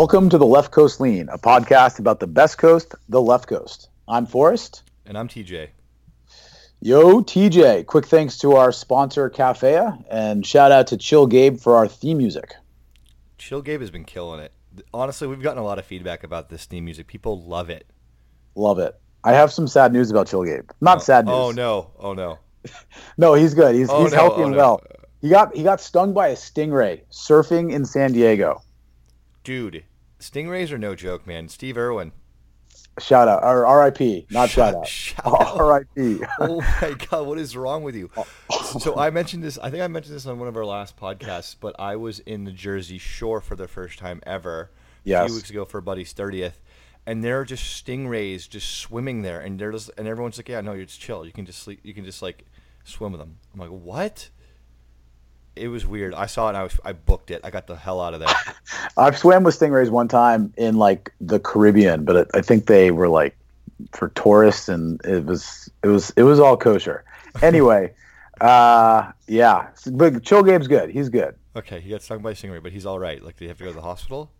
Welcome to the Left Coast Lean, a podcast about the best coast, the left coast. I'm Forrest. And I'm TJ. Yo, TJ. Quick thanks to our sponsor, Cafea, and shout out to Chill Gabe for our theme music. Chill Gabe has been killing it. Honestly, we've gotten a lot of feedback about this theme music. People love it. Love it. I have some sad news about Chill Gabe. Not oh, sad oh, news. Oh no! Oh no! no, he's good. He's, oh, he's no. healthy oh, and no. well. He got he got stung by a stingray surfing in San Diego. Dude, stingrays are no joke, man. Steve Irwin. Shout out or R.I.P. Not shout, out. Shout out. R.I.P. oh my god, what is wrong with you? so I mentioned this. I think I mentioned this on one of our last podcasts, but I was in the Jersey Shore for the first time ever a few weeks ago for Buddy's thirtieth, and there are just stingrays just swimming there, and they're just and everyone's like, "Yeah, no, you're just chill. You can just sleep. You can just like swim with them." I'm like, "What?" It was weird. I saw it. and I was I booked it. I got the hell out of there. I've swam with stingrays one time in like the Caribbean, but it, I think they were like for tourists, and it was it was it was all kosher. Anyway, uh, yeah, but Chill Gabe's good. He's good. Okay, he got stung by a stingray, but he's all right. Like, did he have to go to the hospital?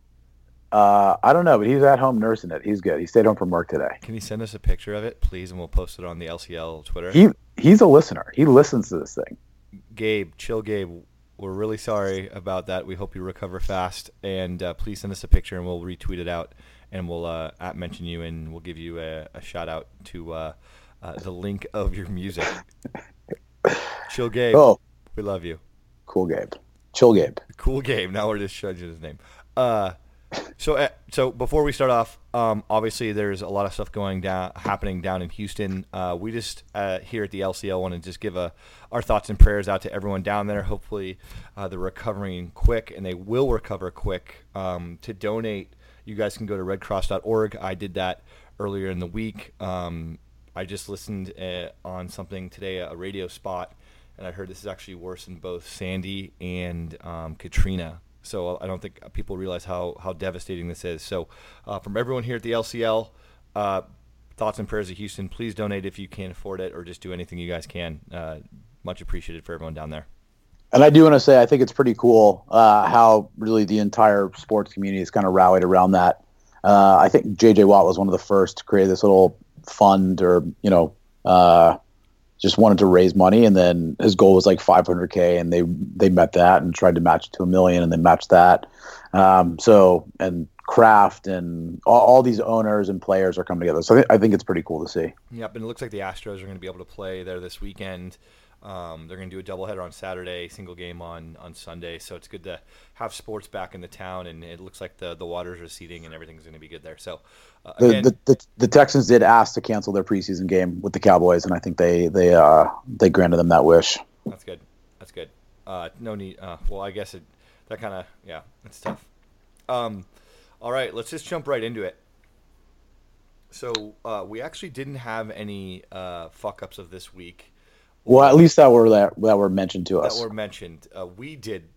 Uh, I don't know, but he's at home nursing it. He's good. He stayed home from work today. Can you send us a picture of it, please, and we'll post it on the LCL Twitter? He he's a listener. He listens to this thing. Gabe, chill, Gabe. We're really sorry about that. We hope you recover fast, and uh, please send us a picture, and we'll retweet it out, and we'll uh, at mention you, and we'll give you a, a shout out to uh, uh, the link of your music. chill, Gabe. Oh, We love you. cool, Gabe. Chill, Gabe. Cool Gabe. Now we're just judging his name. So uh, so before we start off, um, obviously there's a lot of stuff going down, happening down in Houston. Uh, we just uh, here at the LCL want to just give a, our thoughts and prayers out to everyone down there. Hopefully uh, they're recovering quick, and they will recover quick. Um, to donate, you guys can go to redcross.org. I did that earlier in the week. Um, I just listened uh, on something today, a radio spot, and I heard this is actually worse than both Sandy and um, Katrina. So I don't think people realize how, how devastating this is. So uh, from everyone here at the LCL, uh, thoughts and prayers to Houston. Please donate if you can afford it, or just do anything you guys can. Uh, much appreciated for everyone down there. And I do want to say I think it's pretty cool uh, how really the entire sports community has kind of rallied around that. Uh, I think JJ Watt was one of the first to create this little fund, or you know, uh, just wanted to raise money, and then his goal was like 500k, and they they met that and tried to match it to a million, and they matched that. Um, so and Kraft and all, all these owners and players are coming together. So I, think I think it's pretty cool to see. Yep, and it looks like the Astros are going to be able to play there this weekend. Um, they're going to do a doubleheader on Saturday, single game on, on Sunday. So it's good to have sports back in the town, and it looks like the, the waters are receding and everything's going to be good there. So uh, The, again, the, the the Texans did ask to cancel their preseason game with the Cowboys, and I think they they uh, they granted them that wish. that's good. That's good. Uh, no need. Uh, well, I guess it that kind of yeah, it's tough. Um, all right, let's just jump right into it. So uh, we actually didn't have any uh, fuck ups of this week. Well, at least that were that, that were mentioned to us. that were mentioned, uh, we did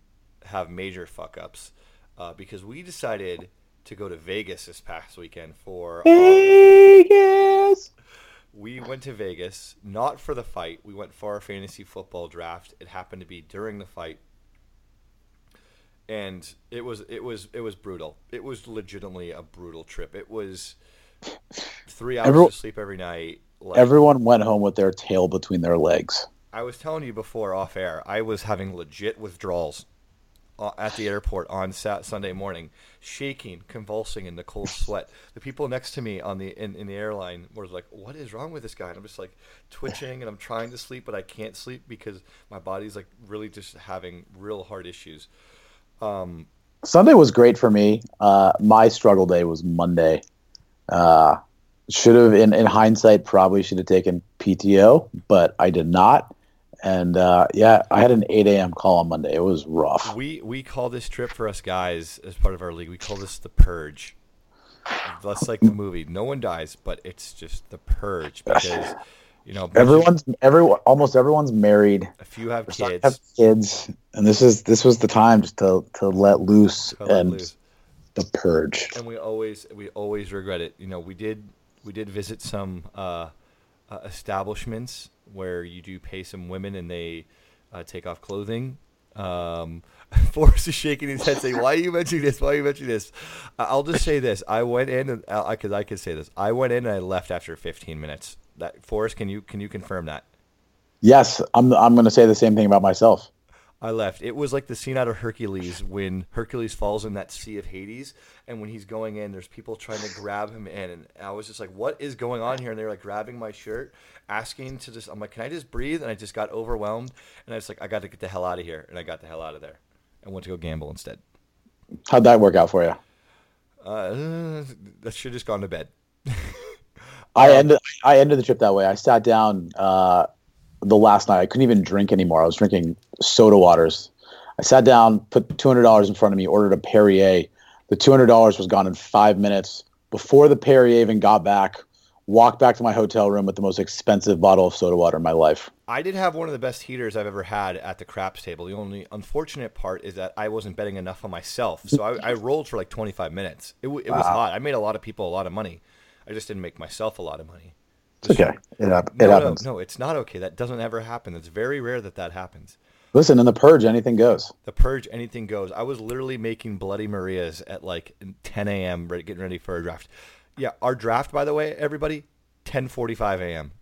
have major fuck ups uh, because we decided to go to Vegas this past weekend for. Vegas. we went to Vegas not for the fight. We went for our fantasy football draft. It happened to be during the fight, and it was it was it was brutal. It was legitimately a brutal trip. It was three hours Every- of sleep every night. Like, Everyone went home with their tail between their legs. I was telling you before off air, I was having legit withdrawals uh, at the airport on sat- Sunday morning, shaking, convulsing in the cold sweat. The people next to me on the in, in the airline were like, "What is wrong with this guy?" And I'm just like twitching, and I'm trying to sleep, but I can't sleep because my body's like really just having real hard issues. Um, Sunday was great for me. Uh, my struggle day was Monday. Uh, should have, in, in hindsight, probably should have taken PTO, but I did not. And uh, yeah, I had an 8 a.m. call on Monday. It was rough. we we call this trip for us guys as part of our league. We call this the purge. That's like the movie. No one dies, but it's just the purge because you know Everyone's everyone almost everyone's married. A few have kids. have kids, and this is this was the time just to to let loose to let and loose. the purge. and we always we always regret it. You know, we did we did visit some uh, uh, establishments where you do pay some women and they uh, take off clothing. Um, Forrest is shaking his head, saying, "Why are you mentioning this? Why are you mentioning this?" I- I'll just say this: I went in, and because I could say this, I went in and I left after 15 minutes. That Forrest, can you can you confirm that? Yes, I'm. I'm going to say the same thing about myself. I left. It was like the scene out of Hercules when Hercules falls in that sea of Hades, and when he's going in, there's people trying to grab him in, and I was just like, "What is going on here?" And they're like grabbing my shirt, asking to just. I'm like, "Can I just breathe?" And I just got overwhelmed, and I was like, "I got to get the hell out of here," and I got the hell out of there, and went to go gamble instead. How'd that work out for you? Uh, I should have just gone to bed. I ended. I ended the trip that way. I sat down uh, the last night. I couldn't even drink anymore. I was drinking soda waters. I sat down, put two hundred dollars in front of me, ordered a Perrier. The two hundred dollars was gone in five minutes. Before the Perrier even got back, walked back to my hotel room with the most expensive bottle of soda water in my life. I did have one of the best heaters I've ever had at the craps table. The only unfortunate part is that I wasn't betting enough on myself, so I, I rolled for like 25 minutes. It, it was hot. I made a lot of people a lot of money. I just didn't make myself a lot of money. It's okay. It, hap- it No, no, happens. no, it's not okay. That doesn't ever happen. It's very rare that that happens. Listen, in the purge, anything goes. The purge, anything goes. I was literally making Bloody Marias at like 10 a.m. Getting ready for a draft. Yeah, our draft, by the way, everybody, 10:45 a.m.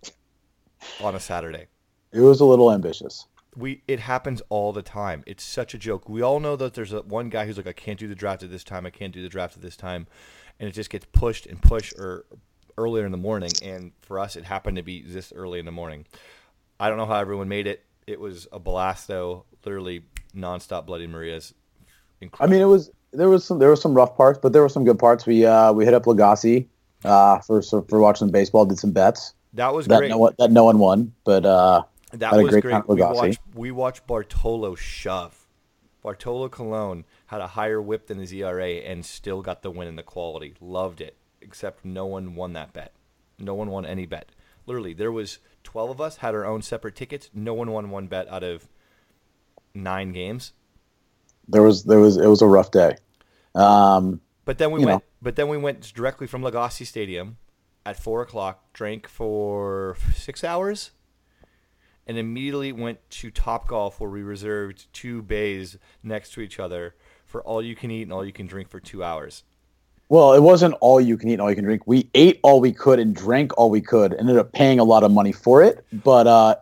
on a Saturday. It was a little ambitious. we it happens all the time. It's such a joke. We all know that there's a one guy who's like, I can't do the draft at this time. I can't do the draft at this time, and it just gets pushed and pushed or earlier in the morning. And for us, it happened to be this early in the morning. I don't know how everyone made it. It was a blast though. Literally nonstop Bloody Marias. I mean, it was there was some there were some rough parts, but there were some good parts. We uh, we hit up Legacy uh, for for watching baseball. Did some bets that was that great. no one that no one won, but uh, That Had a was great great. We watched, we watched Bartolo shove. Bartolo Colon had a higher whip than his ERA and still got the win in the quality. Loved it. Except no one won that bet. No one won any bet. Literally, there was twelve of us had our own separate tickets. No one won one bet out of nine games. there was there was it was a rough day. Um, But then we went. know. But then we went directly from Legacy Stadium at four o'clock. Drank for six hours, and immediately went to Top Golf, where we reserved two bays next to each other for all you can eat and all you can drink for two hours. well, it wasn't all you can eat and all you can drink. We ate all we could and drank all we could. Ended up paying a lot of money for it, but uh,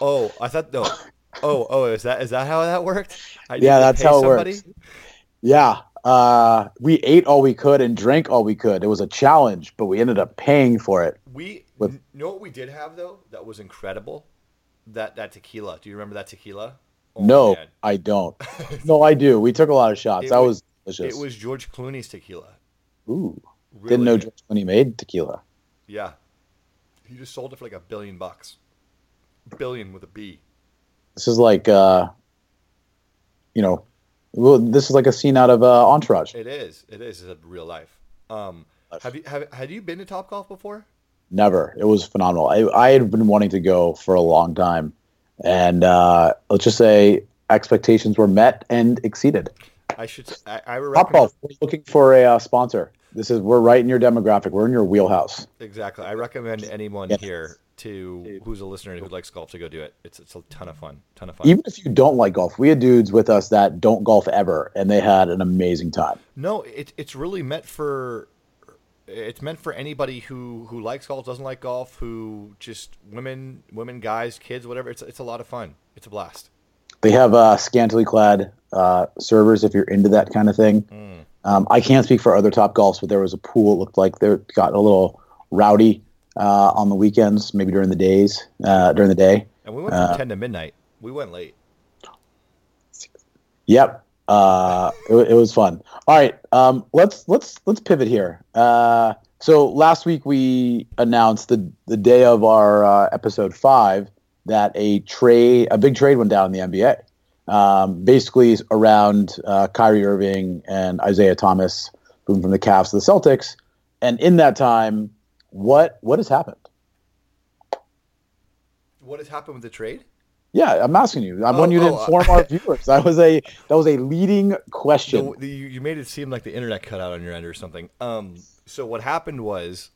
Oh, I thought no. Oh, oh, is that is that how that worked? I Yeah, that's how it somebody? works. yeah, uh, we ate all we could and drank all we could. It was a challenge, but we ended up paying for it. We With- you know what we did have though that was incredible. That that tequila. Do you remember that tequila? Oh, no, man. I don't. no, I do. We took a lot of shots. It that was- was delicious. It was George Clooney's tequila. Ooh, Really didn't know. George when he made tequila. Yeah. He just sold it for like a billion bucks. Billion with a B. This is like, uh, you know, well, this is like a scene out of uh, Entourage. It is. It is. It's a real life. Um, have you have had you been to Top Golf before? Never. It was phenomenal. I, I had been wanting to go for a long time, and uh, let's just say expectations were met and exceeded. I should. I, I would Top recommend, Golf, we're looking for a uh, sponsor. This is we're right in your demographic. We're in your wheelhouse. exactly. I recommend anyone here to who's a listener who likes golf to go do it. It's it's a ton of fun. Ton of fun. Even if you don't like golf, we had dudes with us that don't golf ever, and they had an amazing time. No, it, it's really meant for it's meant for anybody who who likes golf, doesn't like golf, who just women, women, guys, kids, whatever. It's it's a lot of fun. It's a blast. They have uh, scantily clad uh, servers if you're into that kind of thing. Mm. Um, I can't speak for other top golfs, but there was a pool. It looked like they got a little rowdy uh, on the weekends, maybe during the days, uh, during the day. And we went from Uh, ten to midnight. We went late. Yep, uh, it, it was fun. All right, um, let's let's let's pivot here. Uh, so last week we announced the the day of our uh, episode five that a trade, a big trade, went down in the NBA. Um, basically, around uh, Kyrie Irving and Isaiah Thomas moving from the Cavs to the Celtics. And in that time, what what has happened? What has happened with the trade? Yeah, I'm asking you. I Oh, want you to oh, uh, inform our viewers. That was a that was a leading question. You you made it seem like the internet cut out on your end or something. Um, so what happened was,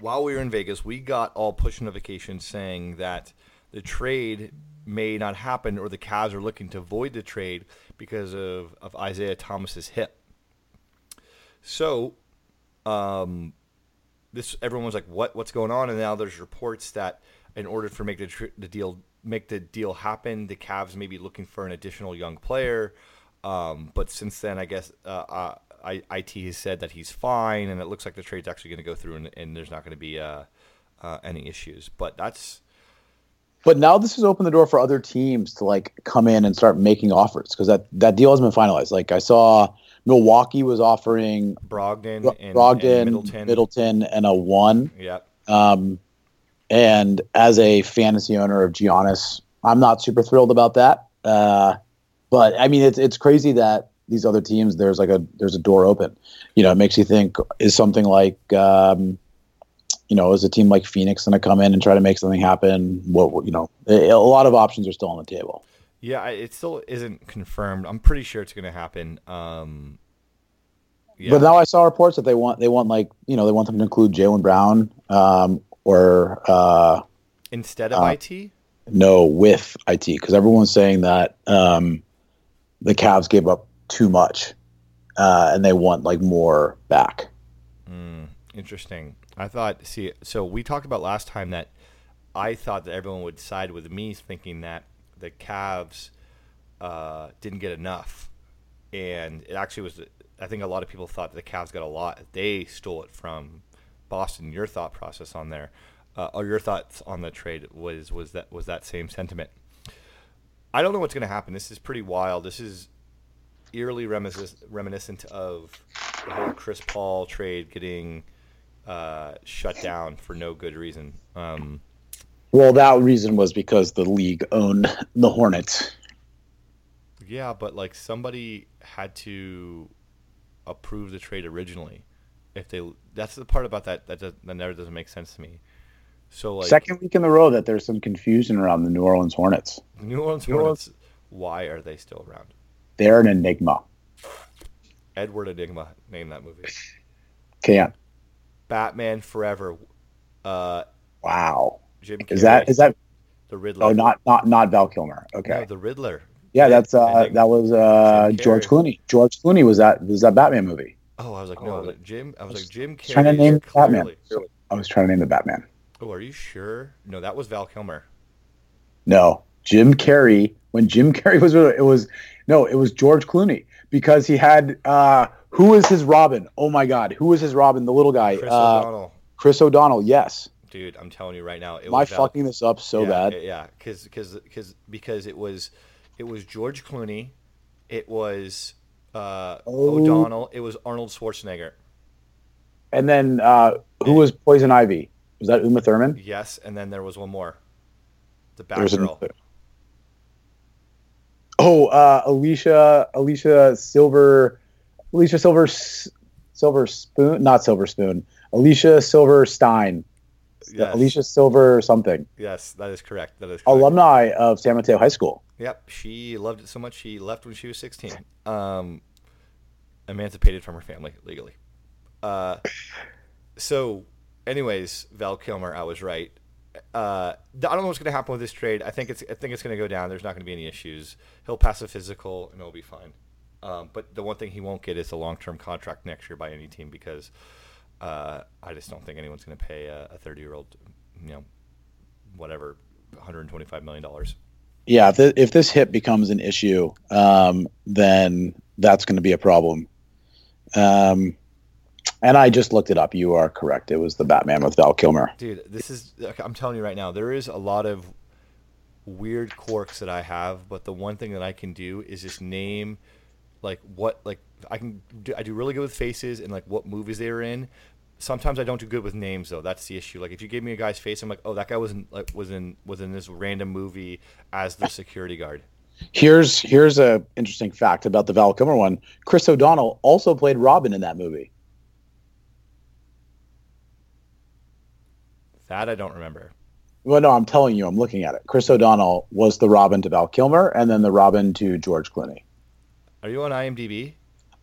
while we were in Vegas, we got all push notifications saying that the trade may not happen, or the Cavs are looking to avoid the trade because of, of Isaiah Thomas's hip. So, um, this everyone was like, "What? What's going on?" And now there's reports that in order for make the, tr- the deal make the deal happen, the Cavs may be looking for an additional young player. Um, but since then, I guess uh, uh, I, IT has said that he's fine, and it looks like the trade's actually going to go through, and, and there's not going to be uh, uh, any issues. But that's But now this has opened the door for other teams to like come in and start making offers because that that deal hasn't been finalized. Like I saw Milwaukee was offering Brogdon Bro- and, and Middleton. Middleton, and a one. Yep. Um, and as a fantasy owner of Giannis, I'm not super thrilled about that. Uh, but I mean, it's it's crazy that these other teams there's like a there's a door open. You know, it makes you think is something like um, you know is a team like Phoenix going to come in and try to make something happen? What you know, a, a lot of options are still on the table. Yeah, it still isn't confirmed. I'm pretty sure it's going to happen. Um, yeah. But now I saw reports that they want they want like you know they want them to include Jaylen Brown um, or uh, Instead of uh, IT? no with it because everyone's saying that um, the Cavs gave up too much uh, and they want like more back. Mm, interesting. I thought, see, so we talked about last time that I thought that everyone would side with me, thinking that the Cavs uh, didn't get enough. And it actually was, I think a lot of people thought that the Cavs got a lot. They stole it from Boston. Your thought process on there, uh, or your thoughts on the trade was was that was that same sentiment. I don't know what's going to happen. This is pretty wild. This is eerily reminis- reminiscent of the whole Chris Paul trade getting uh, shut down for no good reason. Um, Well, that reason was because the league owned the Hornets. yeah, but like somebody had to approve the trade originally. If they, that's the part about that that, does, that never doesn't make sense to me. So like Second week in a row that there's some confusion around the New Orleans Hornets. New Orleans New Orleans- Hornets, why are they still around? They're an enigma. Edward Nygma, name that movie. Can't. Batman Forever. Uh, Wow. Jim Carrey. Is that is that? the Riddler? Oh, not not not Val Kilmer. Okay. No, the Riddler. yeah, that's uh Enigma. that was uh George Clooney. George Clooney was that was that Batman movie. Oh, I was like, Oh, no, I was like Jim. I was was like Jim Carrey. trying to name Batman. I was trying to name the Batman. Oh, are you sure? No, that was Val Kilmer. No, Jim Carrey. When Jim Carrey was, it was no, it was George Clooney because he had uh, who was his Robin? Oh my God, who was his Robin? The little guy, Chris uh, O'Donnell. Chris O'Donnell. Yes, Dude, I'm telling you right now, it am I Val- fucking this up so yeah, bad? Yeah, because because because it was it was George Clooney, it was uh, Oh. O'Donnell, it was Arnold Schwarzenegger. And then uh, who was Poison Ivy? Was that Uma Thurman? Yes, and then there was one more, the Batgirl. another. Oh, uh, Alicia, Alicia Silver, Alicia Silver, Silver Spoon, not Silver Spoon, Alicia Silverstein, Yes. Alicia Silver something, Yes, that is correct. That is correct. alumni of San Mateo High School. Yep, she loved it so much she left when she was 16. Um, emancipated from her family legally. Uh, so, anyways, Val Kilmer, I was right. Uh, I don't know what's going to happen with this trade. I think it's I think it's going to go down. There's not going to be any issues. He'll pass a physical and it'll be fine. Um, but the one thing he won't get is a long-term contract next year by any team because uh, I just don't think anyone's going to pay a 30 year old, you know, whatever, 125 million dollars. Yeah, if, th- if this hit becomes an issue, um, then that's going to be a problem. Um, and I just looked it up. You are correct. It was the Batman with Val Kilmer. Dude, this is I'm telling you right now, there is a lot of weird quirks that I have, but the one thing that I can do is just name like what like I can do, I do really good with faces and like what movies they were in. Sometimes I don't do good with names though. That's the issue. Like if you gave me a guy's face, I'm like, "Oh, that guy was in like was in was in this random movie as the security guard." Here's here's a interesting fact about the Val Kilmer one. Chris O'Donnell also played Robin in that movie. That I don't remember. Well, no, I'm telling you, I'm looking at it. Chris O'Donnell was the Robin to Val Kilmer, and then the Robin to George Clooney. Are you on IMDb?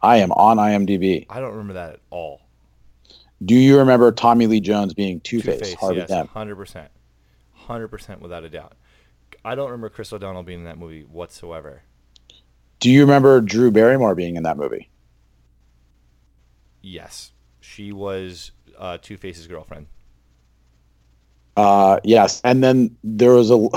I am on IMDb. I don't remember that at all. Do you remember Tommy Lee Jones being Two Face, Harvey yes, Dent? hundred percent, hundred percent, without a doubt. I don't remember Chris O'Donnell being in that movie whatsoever. Do you remember Drew Barrymore being in that movie? Yes, she was uh, Two Face's girlfriend. Uh, yes, and then there was a.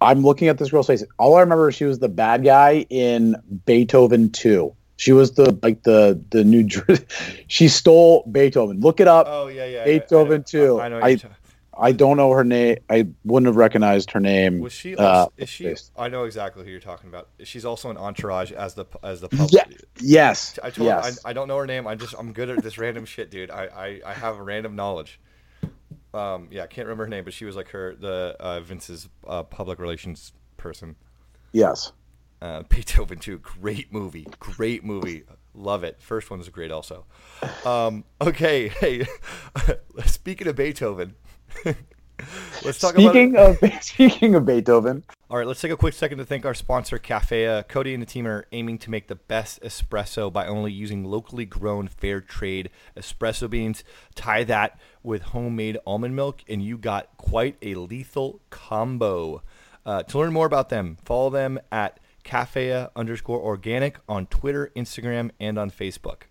I'm looking at this girl's face. All I remember is she was the bad guy in Beethoven Two. She was the like the the New She stole Beethoven. Look it up. Oh yeah, yeah. Beethoven I, I, Two. I know. I, I don't know her name. I wouldn't have recognized her name. Was she? uh, is she? face. I know exactly who you're talking about. She's also an Entourage as the as the public. Yeah. Yes. I told yes. I, I don't know her name. I just I'm good at this random shit, dude. I, I, I have random knowledge. Um, yeah, I can't remember her name, but she was like her the uh, Vince's uh, public relations person. yes. Uh, Beethoven 2, great movie, great movie, love it. First one was great also. Um, okay, hey, speaking of Beethoven, let's talk Speaking about. of speaking of Beethoven, All right, let's take a quick second to thank our sponsor, Cafea. Cody and the team are aiming to make the best espresso by only using locally grown fair trade espresso beans. Tie that with homemade almond milk, and you got quite a lethal combo. Uh, to learn more about them, follow them at Cafea underscore organic on Twitter, Instagram, and on Facebook.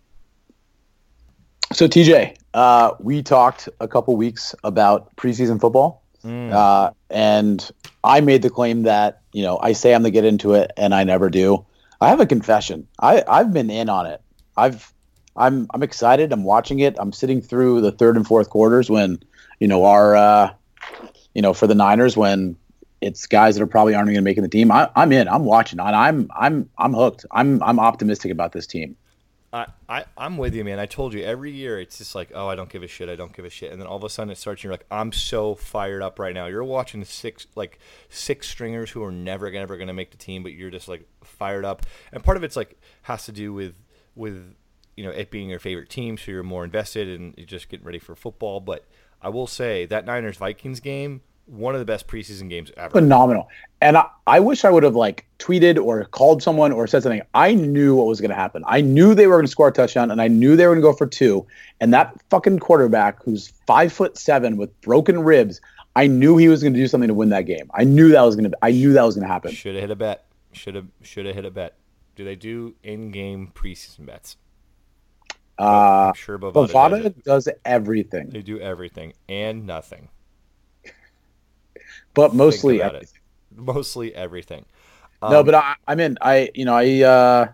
So TJ, uh, we talked a couple weeks about preseason football, uh, and I made the claim that you know I say I'm gonna get into it, and I never do. I have a confession. I I've been in on it. I've I'm I'm excited. I'm watching it. I'm sitting through the third and fourth quarters when you know our uh, you know for the Niners when it's guys that are probably aren't going to make the team. I, I'm in. I'm watching. I'm I'm I'm hooked. I'm I'm optimistic about this team. I, I, I'm with you, man. I told you every year it's just like, oh, I don't give a shit. I don't give a shit. And then all of a sudden it starts, and you're like, I'm so fired up right now. You're watching six like six stringers who are never ever going to make the team, but you're just like fired up. And part of it's like has to do with with you know it being your favorite team, so you're more invested and you're just getting ready for football. But I will say that Niners Vikings game, one of the best preseason games ever. phenomenal. And I, I wish I would have like tweeted or called someone or said something. I knew what was going to happen. I knew they were going to score a touchdown, and I knew they were going to go for two. And that fucking quarterback, who's five foot seven with broken ribs, I knew he was going to do something to win that game. I knew that was going to. I knew that was going to happen. Should have hit a bet. Should have should have hit a bet. Do they do in-game preseason bets? Uh, I'm sure Bovada, Bovada does everything, They do everything and nothing. But mostly everything. it. Mostly everything. no, Um, but I, I'm in. I, you know, I, uh,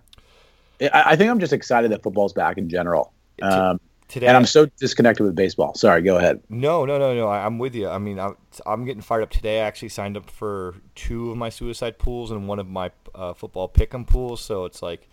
I, I think I'm just excited that football's back in general. Um, today, and I'm so disconnected with baseball. Sorry, go ahead. no, no, no, no. I, I'm with you. I mean, I, I'm getting fired up today. I actually signed up for two of my suicide pools and one of my uh, football pick'em pools. So it's like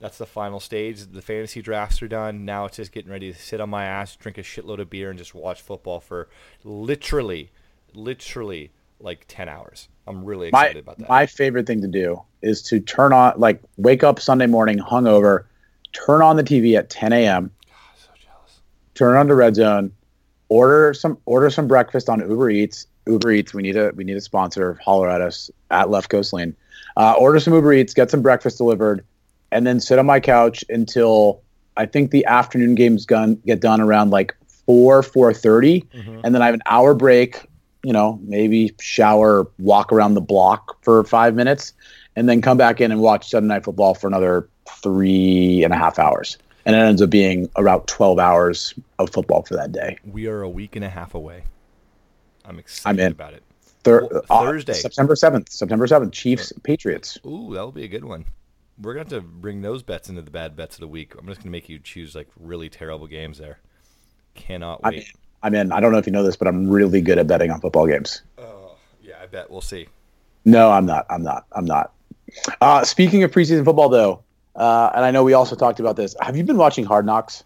that's the final stage. The fantasy drafts are done. Now it's just getting ready to sit on my ass, drink a shitload of beer, and just watch football for literally, literally like ten hours. I'm really my excited about that. my favorite thing to do is to turn on like wake up Sunday morning hungover, turn on the TV at 10 a.m. so jealous. Turn on to Red Zone, order some order some breakfast on Uber Eats. Uber Eats, we need a we need a sponsor. Holler at us at Left Coast Lane. Uh, order some Uber Eats, get some breakfast delivered, and then sit on my couch until I think the afternoon games gun get done around like four four Mhm. and then I have an hour break. You know, maybe shower, walk around the block for five minutes, and then come back in and watch Sunday Night Football for another three and a half hours. And it ends up being about twelve hours of football for that day. We are a week and a half away. I'm excited I'm in about it. Thir- Well, uh, Thursday. September seventh, September seventh, Chiefs Patriots. Ooh, that'll be a good one. We're gonna have to bring those bets into the bad bets of the week. I'm just gonna make you choose like really terrible games there. Cannot wait. in. I'm in. I don't know if you know this, but I'm really good at betting on football games. Oh, yeah, I bet we'll see. No, I'm not. I'm not. I'm not. Uh, speaking of preseason football, though, uh, and I know we also talked about this. Have you been watching Hard Knocks?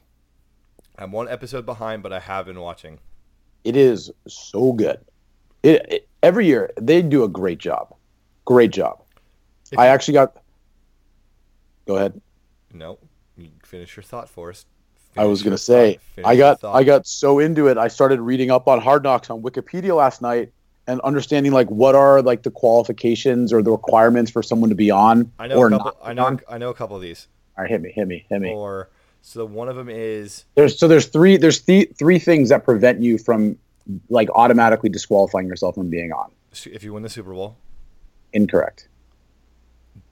I'm one episode behind, but I have been watching. It is so good. It, it every year they do a great job. Great job. If I actually got. Go ahead. No, you finish your thought, Forrest. I was gonna say I got thought. I got so into it. I started reading up on Hard Knocks on Wikipedia last night and understanding like what are like the qualifications or the requirements for someone to be on I know or a couple. not. I know. on. I know a couple of these. All right, hit me, hit me, hit me. Or so one of them is There's so there's three there's th- three things that prevent you from like automatically disqualifying yourself from being on. if you win the Super Bowl. Incorrect.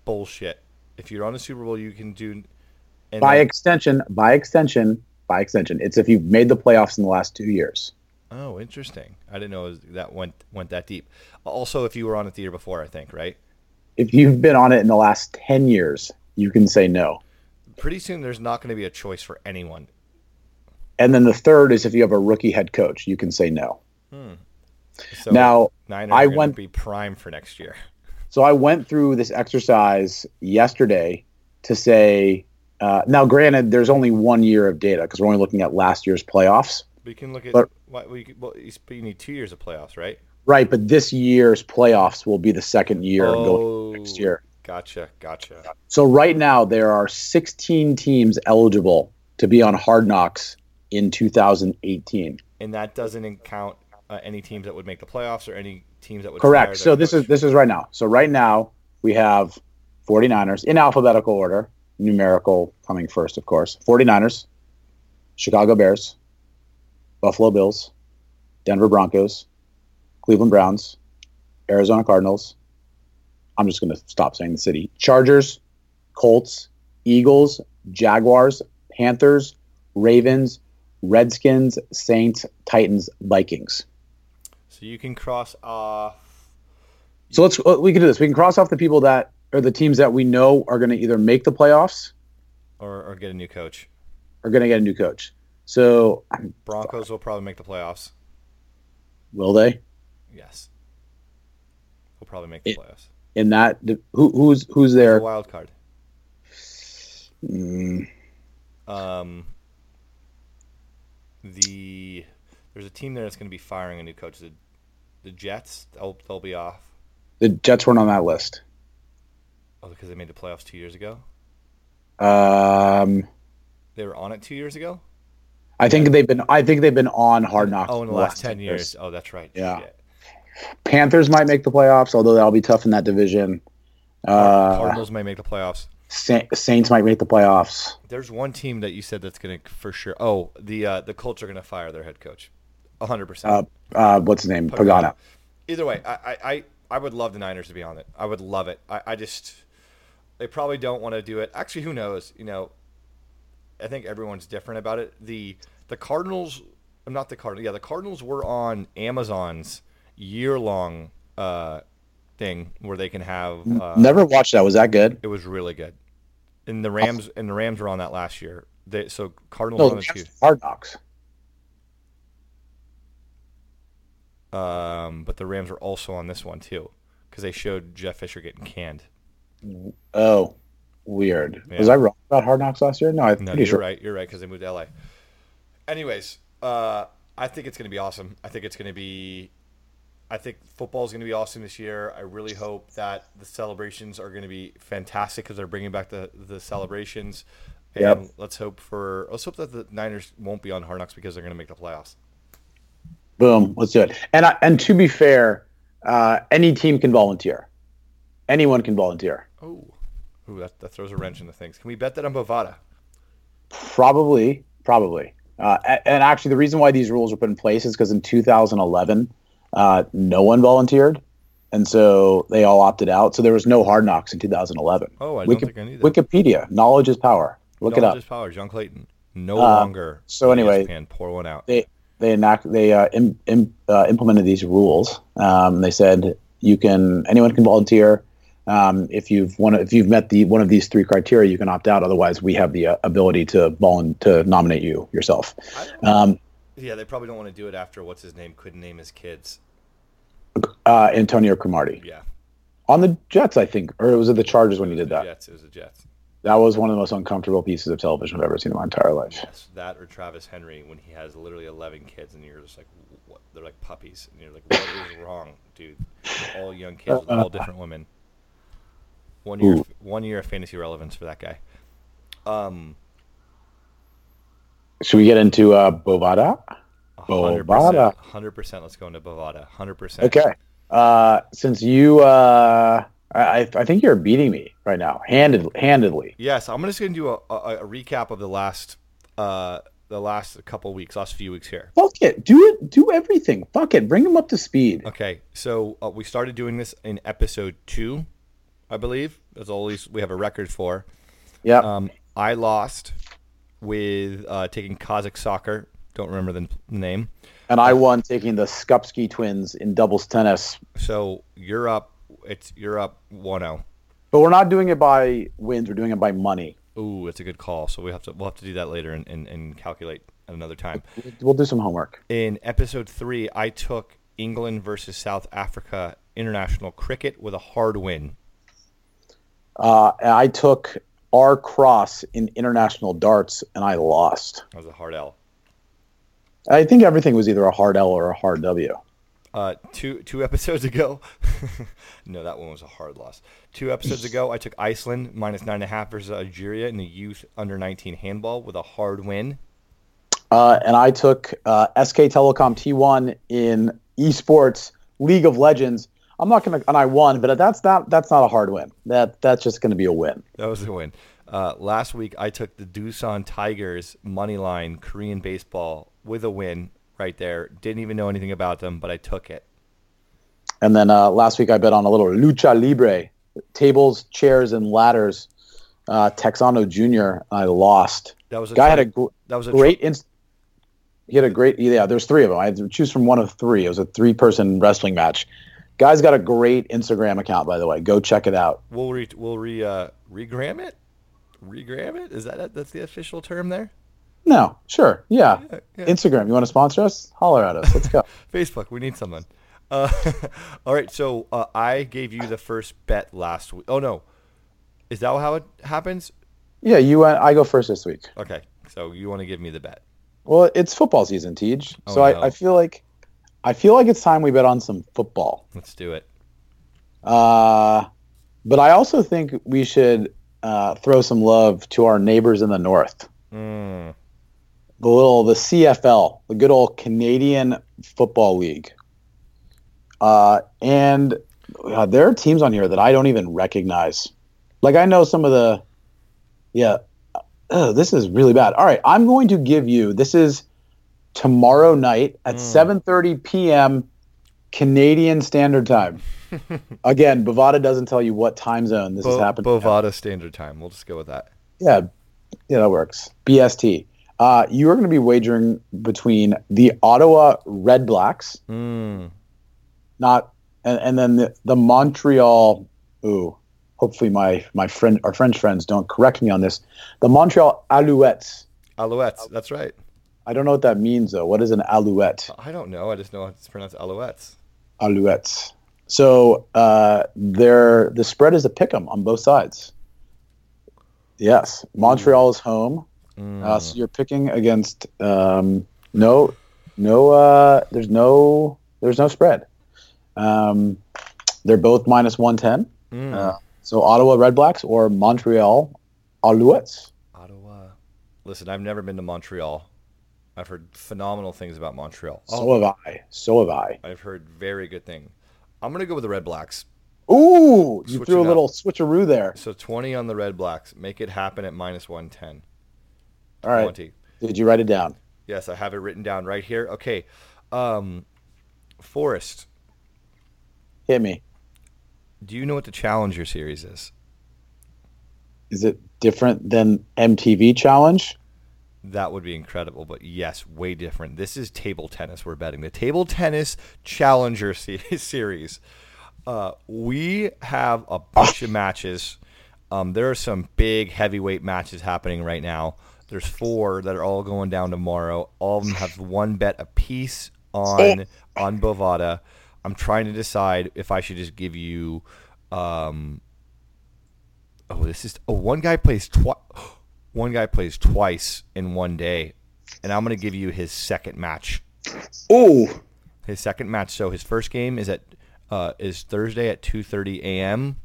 Bullshit. If you're on the Super Bowl, you can do. And By then- extension, by extension, by extension, it's if you've made the playoffs in the last two years. oh, interesting. I didn't know that went went that deep. Also, if you were on it the year before, I think right. If you've been on it in the last 10 years, you can say no. Pretty soon, there's not going to be a choice for anyone. And then the third is if you have a rookie head coach, you can say no. Hmm. So now, Niners I went- to be prime for next year. So I went through this exercise yesterday to say, uh, now granted, there's only one year of data because we're only looking at last year's playoffs. But we can look at. But- what we could- well, you you need two years of playoffs, right? Right, but this year's playoffs will be the second year going next year. Gotcha, gotcha. So right now there are 16 teams eligible to be on Hard Knocks in 2018. And that doesn't count uh, any teams that would make the playoffs or any teams that would. Correct. So their this is this is right now. So right now we have 49ers in alphabetical order, numerical coming first, of course. 49ers, Chicago Bears, Buffalo Bills, Denver Broncos, Cleveland Browns, Arizona Cardinals. I'm just going to stop saying the city. Chargers, Colts, Eagles, Jaguars, Panthers, Ravens, Redskins, Saints, Titans, Vikings. So you can cross off. So let's uh, we can do this. We can cross off the people that are the teams that we know are going to either make the playoffs Or, or get a new coach. Are going to get a new coach. So Broncos will probably make the playoffs. will they? Yes. We'll probably make the It- playoffs. In that, who, who's who's there? A wild card. Mm, Um, the there's a team there that's going to be firing a new coach. The, the Jets, they'll, they'll be off. the Jets weren't on that list. Oh, because they made the playoffs two years ago. Um, They were on it two years ago. I think they've been. I think they've been on Hard Knocks. Oh, in the last ten years. Oh, that's right. Yeah. Panthers might make the playoffs, although that'll be tough in that division. Uh, Cardinals may make the playoffs. Saints might make the playoffs. There's one team that you said that's going to for sure. Oh, the uh, the Colts are going to fire their head coach, hundred Uh, percent. uh, what's his name? Pagano. Either way, I, I, I, I would love the Niners to be on it. I would love it. I, I just they probably don't want to do it. Actually, who knows? You know, I think everyone's different about it. The the Cardinals, I'm not the Cardinals. Yeah, the Cardinals were on Amazon's year long uh, thing where they can have. Uh, Never watched that. Was that good? It was really good. And the Rams and the Rams were on that last year. They, so Cardinals No, on the two. Hard Knocks. Um, but the Rams were also on this one too because they showed Jeff Fisher getting canned. Oh, weird. Yeah. Was I wrong about Hard Knocks last year? No, I'm No, pretty you're sure. right. You're right because they moved to LA. Anyways, uh, I think it's going to be awesome. I think it's going to be. I think football is going to be awesome this year. I really hope that the celebrations are going to be fantastic because they're bringing back the the celebrations. And Yep. let's hope for let's hope that the Niners won't be on Hard Knocks because they're going to make the playoffs. Boom. Let's do it. And I, and to be fair, uh, any team can volunteer. Anyone can volunteer. Oh, Ooh, that, that throws a wrench into things. Can we bet that on Bovada? Probably, probably. Uh, and actually, the reason why these rules were put in place is because in 2011, uh, no one volunteered, and so they all opted out. So there was no hard knocks in 2011. Oh, I don't think I knew that. Wikipedia, knowledge is power. Look it up. Knowledge is power. John Clayton. No Uh, longer. so anyway- ESPN, pour one out. They they enact they uh, Im, im, uh, implemented these rules. Um, they said you can anyone can volunteer. Um, if you've one if you've met the one of these three criteria, you can opt out. Otherwise, we have the uh, ability to volun to nominate you yourself. Um, yeah, they probably don't want to do it after what's his name couldn't name his kids. uh, Antonio Cromartie Yeah, on the Jets, I think, or was it the Chargers when he did that? Jets. It was the Jets. That was one of the most uncomfortable pieces of television I've ever seen in my entire life. Yes, that or Travis Henry when he has literally 11 kids and you're just like, what? They're like puppies, and you're like, what is wrong, dude? All young kids with all different women. One year, Ooh. one year of fantasy relevance for that guy. Um, Should we get into uh, Bovada? Bovada. hundred percent. Let's go into Bovada. Hundred percent. Okay. Uh, since you, uh, I, I think you're beating me right now, handed, handedly. Yes, I'm just going to do a, a, a recap of the last uh, the last couple weeks, last few weeks here. Fuck it. Do it. Do everything. Fuck it. Bring them up to speed. Okay, so uh, we started doing this in episode two, I believe. That's all least we have a record for. Yeah. Um, I lost with uh, taking Kazakh soccer. Don't remember the name. and I won taking the Skupski twins in doubles tennis. So you're up. It's you're up 1-0. But we're not doing it by wins. We're doing it by money. Ooh, it's a good call. So we have to we'll have to do that later and, and, and calculate at another time. We'll do some homework. In episode three, I took England versus South Africa international cricket with a hard win. Uh, I took R cross in international darts, and I lost. That was a hard L. I think everything was either a hard L or a hard W. Uh, two two episodes ago, no, that one was a hard loss. Two episodes ago, I took Iceland minus nine and a half versus Algeria in the youth under nineteen handball with a hard win. Uh, and I took uh, SK Telecom T1 in esports League of Legends. I'm not gonna, and I won, but that's not that's not a hard win. That that's just gonna be a win. That was a win. Uh, last week, I took the Doosan Tigers money line Korean baseball with a win right there. Didn't even know anything about them, but I took it. And then uh, last week I bet on a little lucha libre, tables, chairs, and ladders. Uh, Texano Junior. I lost. That was a Guy had a gr- that was a great. Inst- he had a great. Yeah, there's three of them. I had to choose from one of three. It was a three-person wrestling match. Guy's got a great Instagram account, by the way. Go check it out. We'll re we'll re uh, regram it. Regram it is that that's the official term there? No, sure, yeah. Yeah, yeah. Instagram. You want to sponsor us? Holler at us. Let's go. Facebook, we need someone. Uh, all right, so uh, I gave you the first bet last week. Oh no, is that how it happens? yeah, you. Went, I go first this week. Okay, so you want to give me the bet? Well, it's football season, Tej. So Oh, no. I, I feel like, I feel like it's time we bet on some football. Let's do it. Uh, but I also think we should uh, throw some love to our neighbors in the north. Mm, The little the CFL, the good old Canadian Football League. Uh, and uh, there are teams on here that I don't even recognize. Like I know some of the, yeah. Oh, this is really bad. All right, I'm going to give you. This is tomorrow night at Mm. 7:30 p.m. Canadian Standard Time. Again, Bovada doesn't tell you what time zone this is happening. Bovada Standard Time. We'll just go with that. Yeah, yeah, that works. BST. Uh, you are going to be wagering between the Ottawa Red Blacks, Mm, not, and, and then the, the Montreal. Ooh, hopefully my my friend, our French friends, don't correct me on this. The Montreal Alouettes. Alouettes. That's right. I don't know what that means though. What is an Alouette? I don't know. I just know how it's pronounced Alouettes. Alouettes. So uh, they're the spread is a pick 'em on both sides. Yes, Montreal is home. Mm. Uh, so you're picking against um, no, no. Uh, there's no, there's no spread. Um, they're both minus one ten. Mm. Uh, so Ottawa Red Blacks or Montreal Alouettes. Ottawa. Listen, I've never been to Montreal. I've heard phenomenal things about Montreal. Oh, So have I. So have I. I've heard very good thing. I'm gonna go with the Red Blacks. Ooh, you Switching threw a up. little switcheroo there. So 20 on the Red Blacks. Make it happen at minus 110. All right. 20. Did you write it down? Yes, I have it written down right here. Okay. Um, Forrest, Hit me. do you know what the Challenger Series is? Is it different than MTV Challenge? That would be incredible, but yes, way different. This is table tennis. We're betting the table tennis Challenger series. Uh, we have a bunch of matches. Um, there are some big heavyweight matches happening right now. There's four that are all going down tomorrow. All of them have one bet apiece on on Bovada. I'm trying to decide if I should just give you. Um, oh, this is. Oh, one guy plays twice. One guy plays twice in one day, and I'm going to give you his second match. Oh, His second match. So his first game is at uh, is Thursday at 2:30 a.m.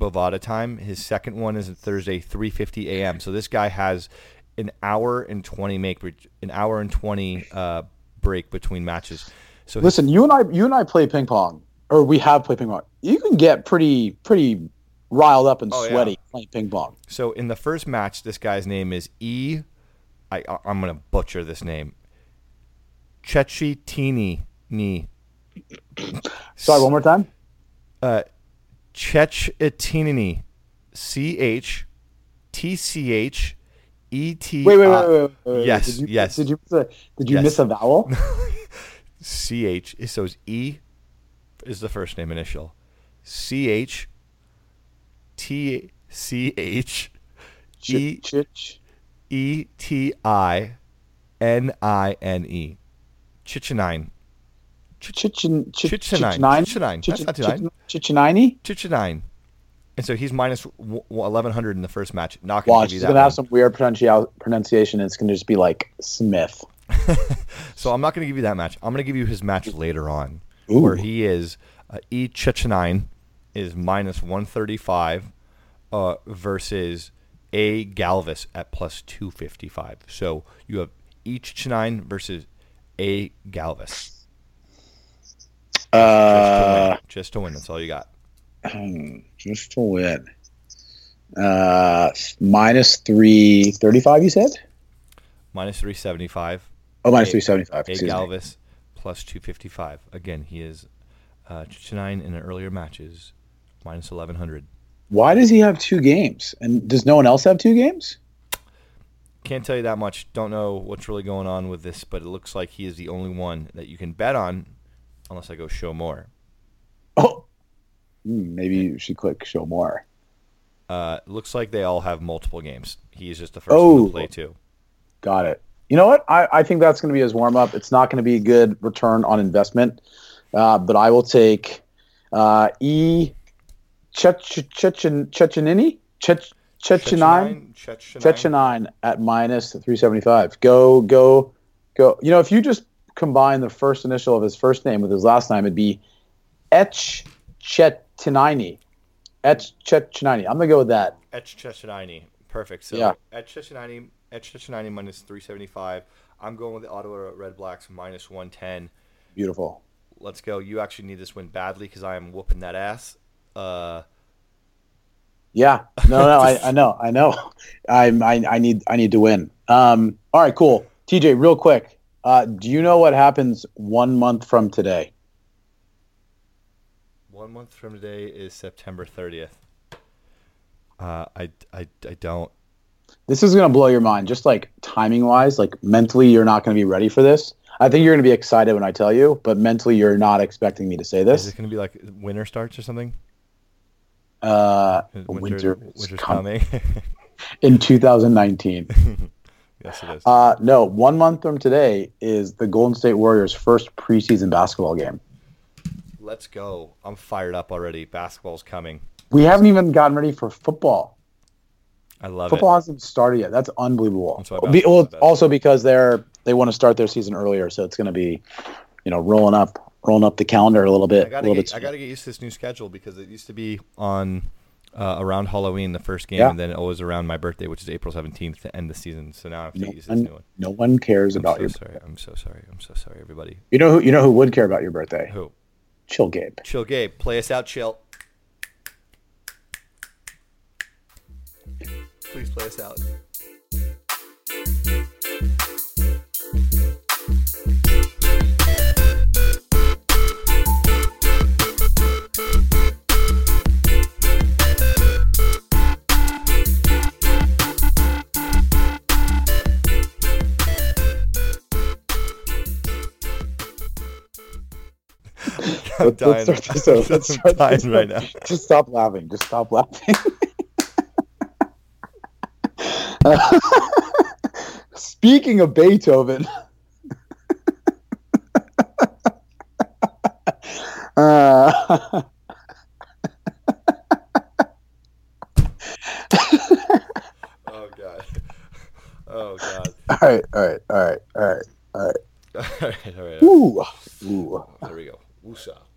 Bovada time. His second one is Thursday 3:50 a.m. So this guy has an hour and 20 make an hour and 20 uh, break between matches. So his- Listen, you and I, you and I play ping pong, or we have played ping pong. You can get pretty, pretty riled up and Oh, yeah. sweaty playing ping pong. So in the first match, this guy's name is E I I- I'm gonna butcher this name. Chechitini ni Sorry, one more time. uh, Chechitini, C H T C H E T. Wait, wait, wait, wait, wait, wait. yes, Did you, yes. Did you miss a, did you Yes. miss a vowel? C H. So it's E is the first name initial. C H T C H E. E T I N I N E. Chichinine. Chichinine. chichinine. Chichinine. That's not too bad. Chichinine. Chichinine. And so he's minus w- w- 1100 in the first match. Not going to Watch, give you he's gonna have some weird pronunciation. It's gonna just be like Smith. So I'm not going to give you that match. I'm going to give you his match later on, Ooh. where he is uh, E Chichinine is minus 135 uh, versus A Galvis at plus 255. So you have E Chichinine versus A Galvis. Just to Uh, win. Just to win. That's all you got. just to win. Uh, minus three thirty-five. You said? Minus 375. Oh, minus A- three seventy-five. A Excuse me. Galvis plus 255. Again, he is uh, in the earlier matches minus 1100. Why does he have two games? And does no one else have two games? Can't tell you that much. Don't know what's really going on with this, but it looks like he is the only one that you can bet on, unless I go show more. Oh, Hmm, maybe you should click show more. Uh, looks like they all have multiple games. He is just the first one Oh. to play two. Got it. You know what? I, I think that's going to be his warm up. It's not going to be a good return on investment, uh, but I will take uh, E. Chechinine? Chechinine. Chechinine at minus 375. Go, go, go. You know, if you just combine the first initial of his first name with his last name, it'd be Etch Chetinini. Etch Chetinini. I'm going to go with that. Etch Chechinine. Perfect. So Yeah. Etch Chechinine, Etch Chechinine minus 375. I'm going with the Ottawa Red Blacks minus 110. Beautiful. Let's go. You actually need this win badly because I am whooping that ass. Uh, Yeah. No, no, I, I know. I know. I'm, I, I need, I need to win. Um, all right, cool. TJ, real quick. Uh, do you know what happens one month from today? one month from today is September 30th. Uh, I, I, I don't. This is going to blow your mind, just like timing wise. Like mentally, you're not going to be ready for this. I think you're going to be excited when I tell you, but mentally, you're not expecting me to say this. Is it going to be like winter starts or something? Uh, Winter, winter is winter's com- coming. in 2019. yes, it is. Uh, no, one month from today is the Golden State Warriors' first preseason basketball game. Let's go. I'm fired up already. Basketball's coming. We haven't even gotten ready for football. I love it. Football hasn't started yet. That's unbelievable. Be, well, basketball's the best. also because they're they want to start their season earlier, so it's going to be, you know, rolling up rolling up the calendar a little bit. I gotta get. I gotta get used to this new schedule because it used to be on uh, around Halloween the first game, Yeah. and then it always around my birthday, which is April 17th to end the season. So now I have to no, get used to this new one, one. no one cares I'm about so your. sorry. I'm so sorry. I'm so sorry, everybody. You know who you know who would care about your birthday? Who? Chill, Gabe. Chill, Gabe. Play us out, chill. Please play us out. I'm Let's, dying. let's start this over. Let's I'm dying right now. Just stop laughing. Just stop laughing. Speaking of Beethoven, uh, Oh god. Oh god. all right, all right, all right, all right, all right. all right, all right. Ooh, ooh. There we go. Bouchard.